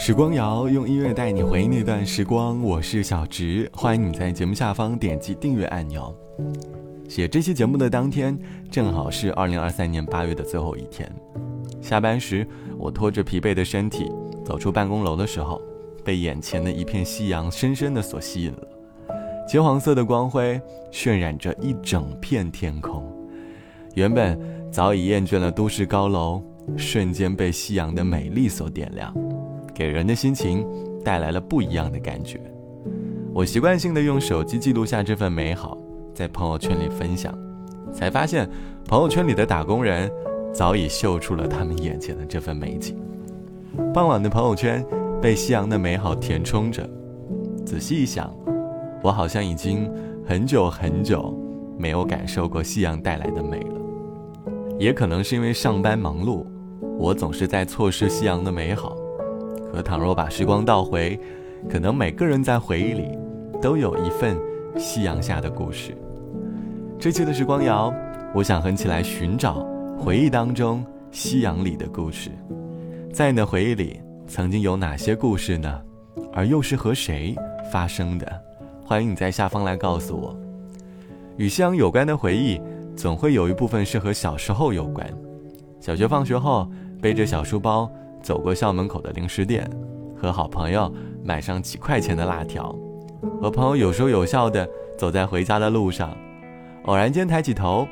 时光谣用音乐带你回忆那段时光，我是小植，欢迎你在节目下方点击订阅按钮。写这期节目的当天，正好是二零二三年八月的最后一天。下班时，我拖着疲惫的身体走出办公楼的时候，被眼前的一片夕阳深深的所吸引了。金黄色的光辉渲染着一整片天空，原本早已厌倦了都市高楼，瞬间被夕阳的美丽所点亮。给人的心情带来了不一样的感觉。我习惯性的用手机记录下这份美好，在朋友圈里分享，才发现朋友圈里的打工人早已秀出了他们眼前的这份美景。傍晚的朋友圈被夕阳的美好填充着。仔细一想，我好像已经很久很久没有感受过夕阳带来的美了。也可能是因为上班忙碌，我总是在错失夕阳的美好。可倘若把时光倒回，可能每个人在回忆里都有一份夕阳下的故事。这期的时光谣，我想和你起来寻找回忆当中夕阳里的故事。在你的回忆里，曾经有哪些故事呢？而又是和谁发生的？欢迎你在下方来告诉我。与夕阳有关的回忆，总会有一部分是和小时候有关。小学放学后，背着小书包。走过校门口的零食店，和好朋友买上几块钱的辣条，和朋友有说有笑的走在回家的路上，偶然间抬起头，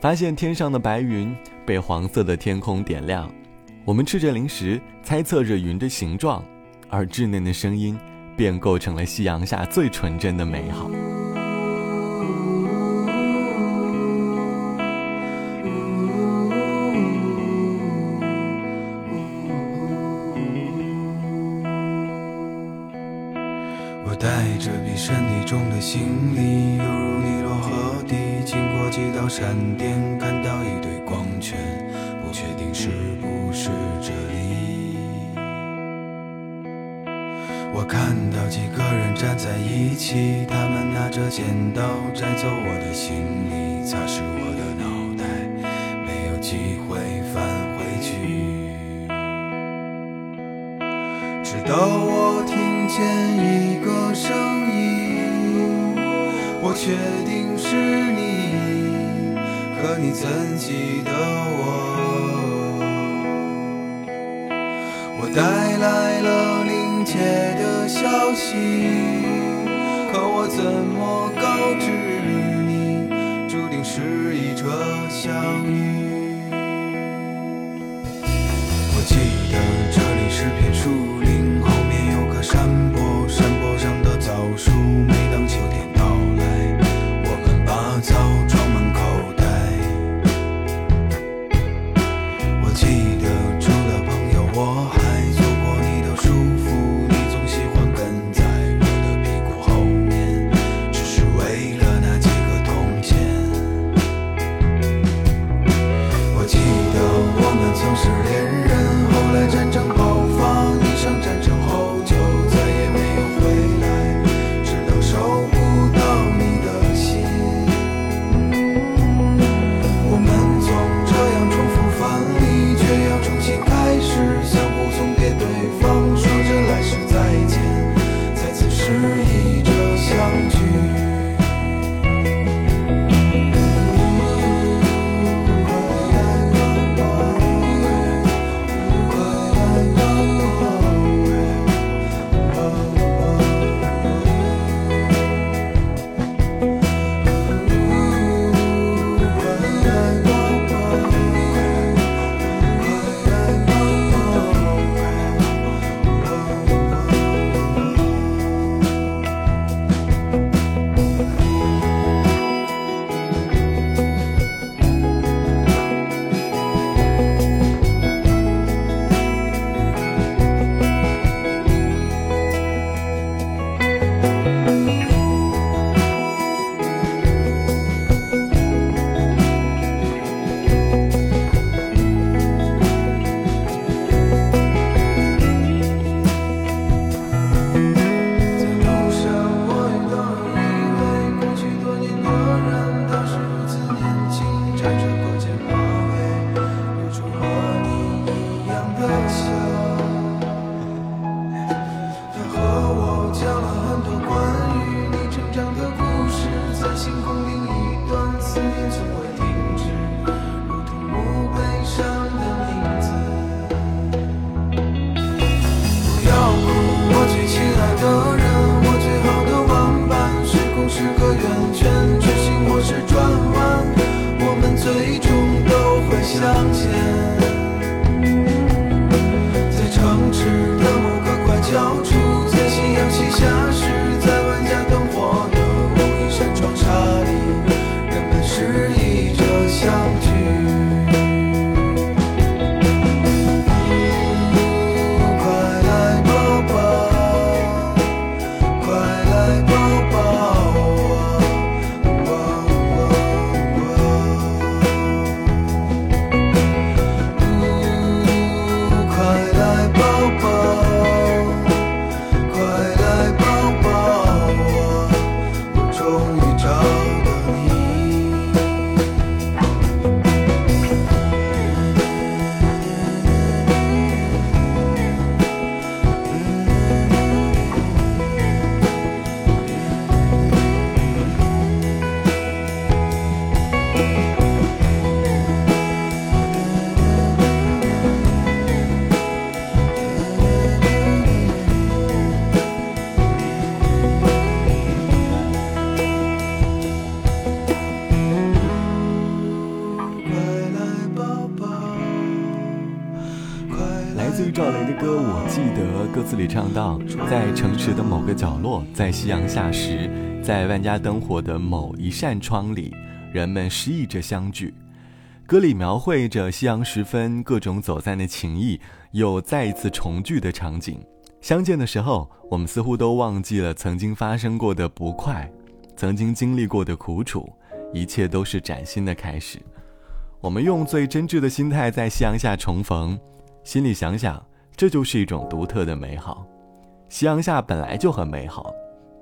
发现天上的白云被黄色的天空点亮，我们吃着零食，猜测着云的形状，而稚嫩的声音便构成了夕阳下最纯真的美好。我看到几个人站在一起，他们拿着剪刀摘走我的行李，擦拭我的脑袋，没有机会返回去。直到我听见一个。声音，我确定是你，可你怎记得我？我带来了临界的消息，可我怎么告知你，注定是一场相遇？讲了很多关词里唱到，在城市的某个角落，在夕阳下时，在万家灯火的某一扇窗里，人们诗意着相聚。歌里描绘着夕阳时分各种走散的情谊，又再一次重聚的场景。相见的时候，我们似乎都忘记了曾经发生过的不快，曾经经历过的苦楚，一切都是崭新的开始。我们用最真挚的心态在夕阳下重逢，心里想想，这就是一种独特的美好。夕阳下本来就很美好，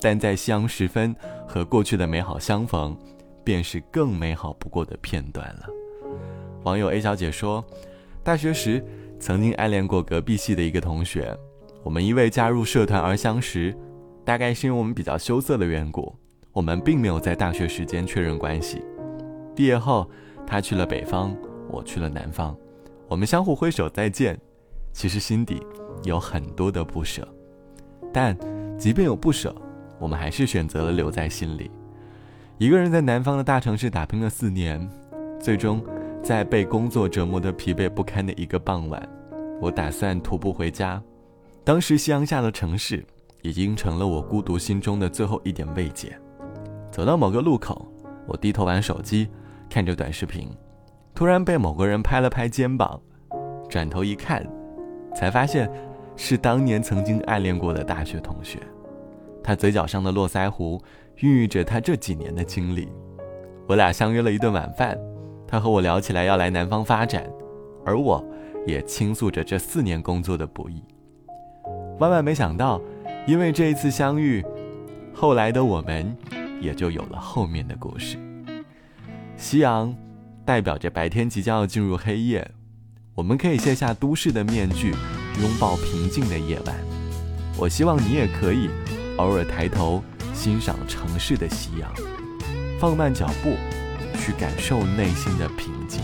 但在夕阳时分和过去的美好相逢，便是更美好不过的片段了。网友 A 小姐说，大学时曾经暗恋过隔壁系的一个同学，我们因为加入社团而相识，大概是因为我们比较羞涩的缘故，我们并没有在大学时间确认关系。毕业后。他去了北方，我去了南方，我们相互挥手再见，其实心底有很多的不舍，但即便有不舍，我们还是选择了留在心里。一个人在南方的大城市打拼了四年，最终在被工作折磨得疲惫不堪的一个傍晚，我打算徒步回家。当时夕阳下的城市已经成了我孤独心中的最后一点慰藉。走到某个路口，我低头玩手机。看着短视频，突然被某个人拍了拍肩膀，转头一看，才发现是当年曾经暗恋过的大学同学。他嘴角上的络腮胡孕育着他这几年的经历。我俩相约了一顿晚饭，他和我聊起来要来南方发展，而我也倾诉着这四年工作的不易。万万没想到，因为这一次相遇，后来的我们也就有了后面的故事。夕阳，代表着白天即将要进入黑夜，我们可以卸下都市的面具，拥抱平静的夜晚。我希望你也可以，偶尔抬头欣赏城市的夕阳，放慢脚步，去感受内心的平静。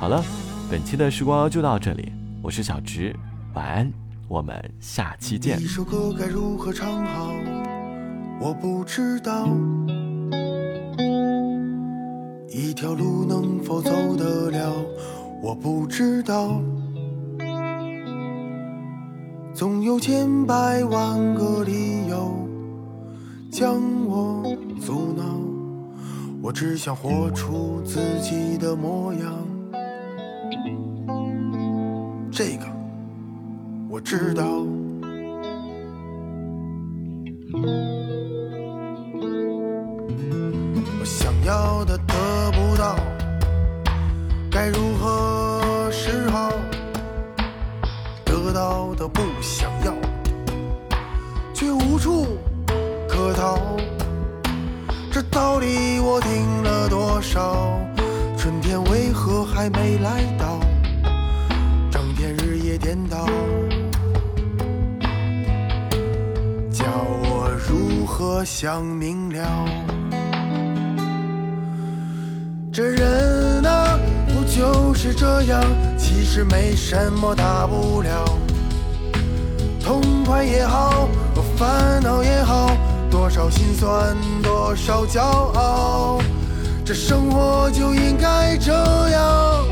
好了，本期的时光就到这里，我是小植，晚安，我们下期见。一首歌该如何唱好，我不知道。一条路能否走得了？我不知道。总有千百万个理由将我阻挠，我只想活出自己的模样。这个我知道。我想要的得不到。该如想要，却无处可逃。这道理我听了多少？春天为何还没来到？整天日夜颠倒，叫我如何想明了？这人啊。就是这样，其实没什么大不了。痛快也好，烦恼也好，多少心酸，多少骄傲。这生活就应该这样，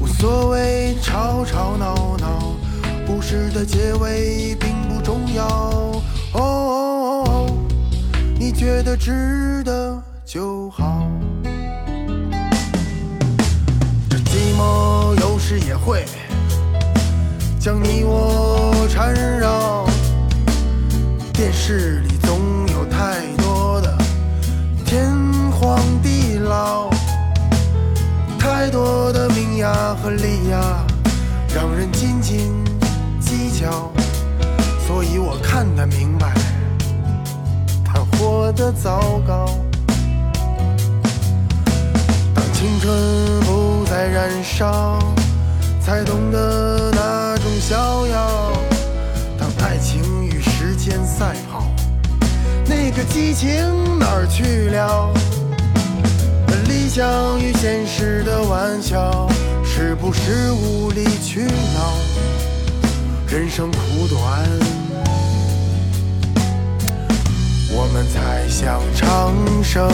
无所谓吵吵闹闹，故事的结尾并不重要。哦，你觉得值得就好。这寂寞有时也会将你我缠绕，电视里总有太多的天荒地老，太多的名呀和利呀，让人斤斤计较，所以我看得明白，他活得糟糕。当青春不再燃烧。才懂得那种逍遥。这激情哪儿去了？理想与现实的玩笑，是不是无理取闹？人生苦短，我们才想长生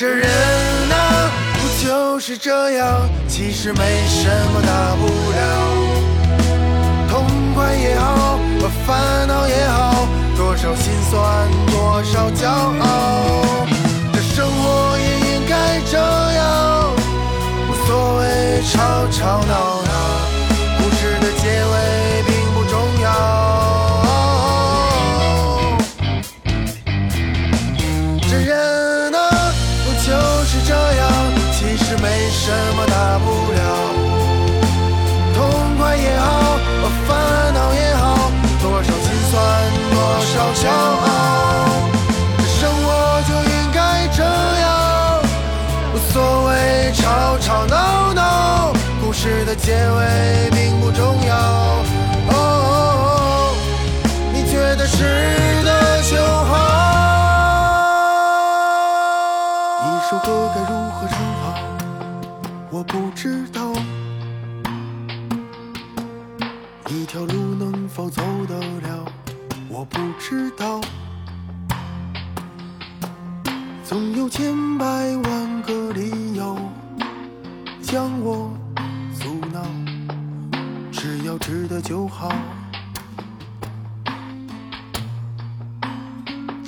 这人呐，不就是这样，其实没什么大不了。痛快也好，烦恼也好，多少心酸，多少骄傲。这生活也应该这样，无所谓吵吵闹闹。故事的结尾并不重要。这人什么大不了。痛快也好，烦恼也好，多少心酸，多少骄傲。这生活就应该这样，无所谓吵吵闹闹。故事的结尾并不重要。哦，你觉得是的就好。一首歌该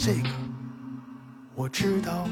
这个我知道。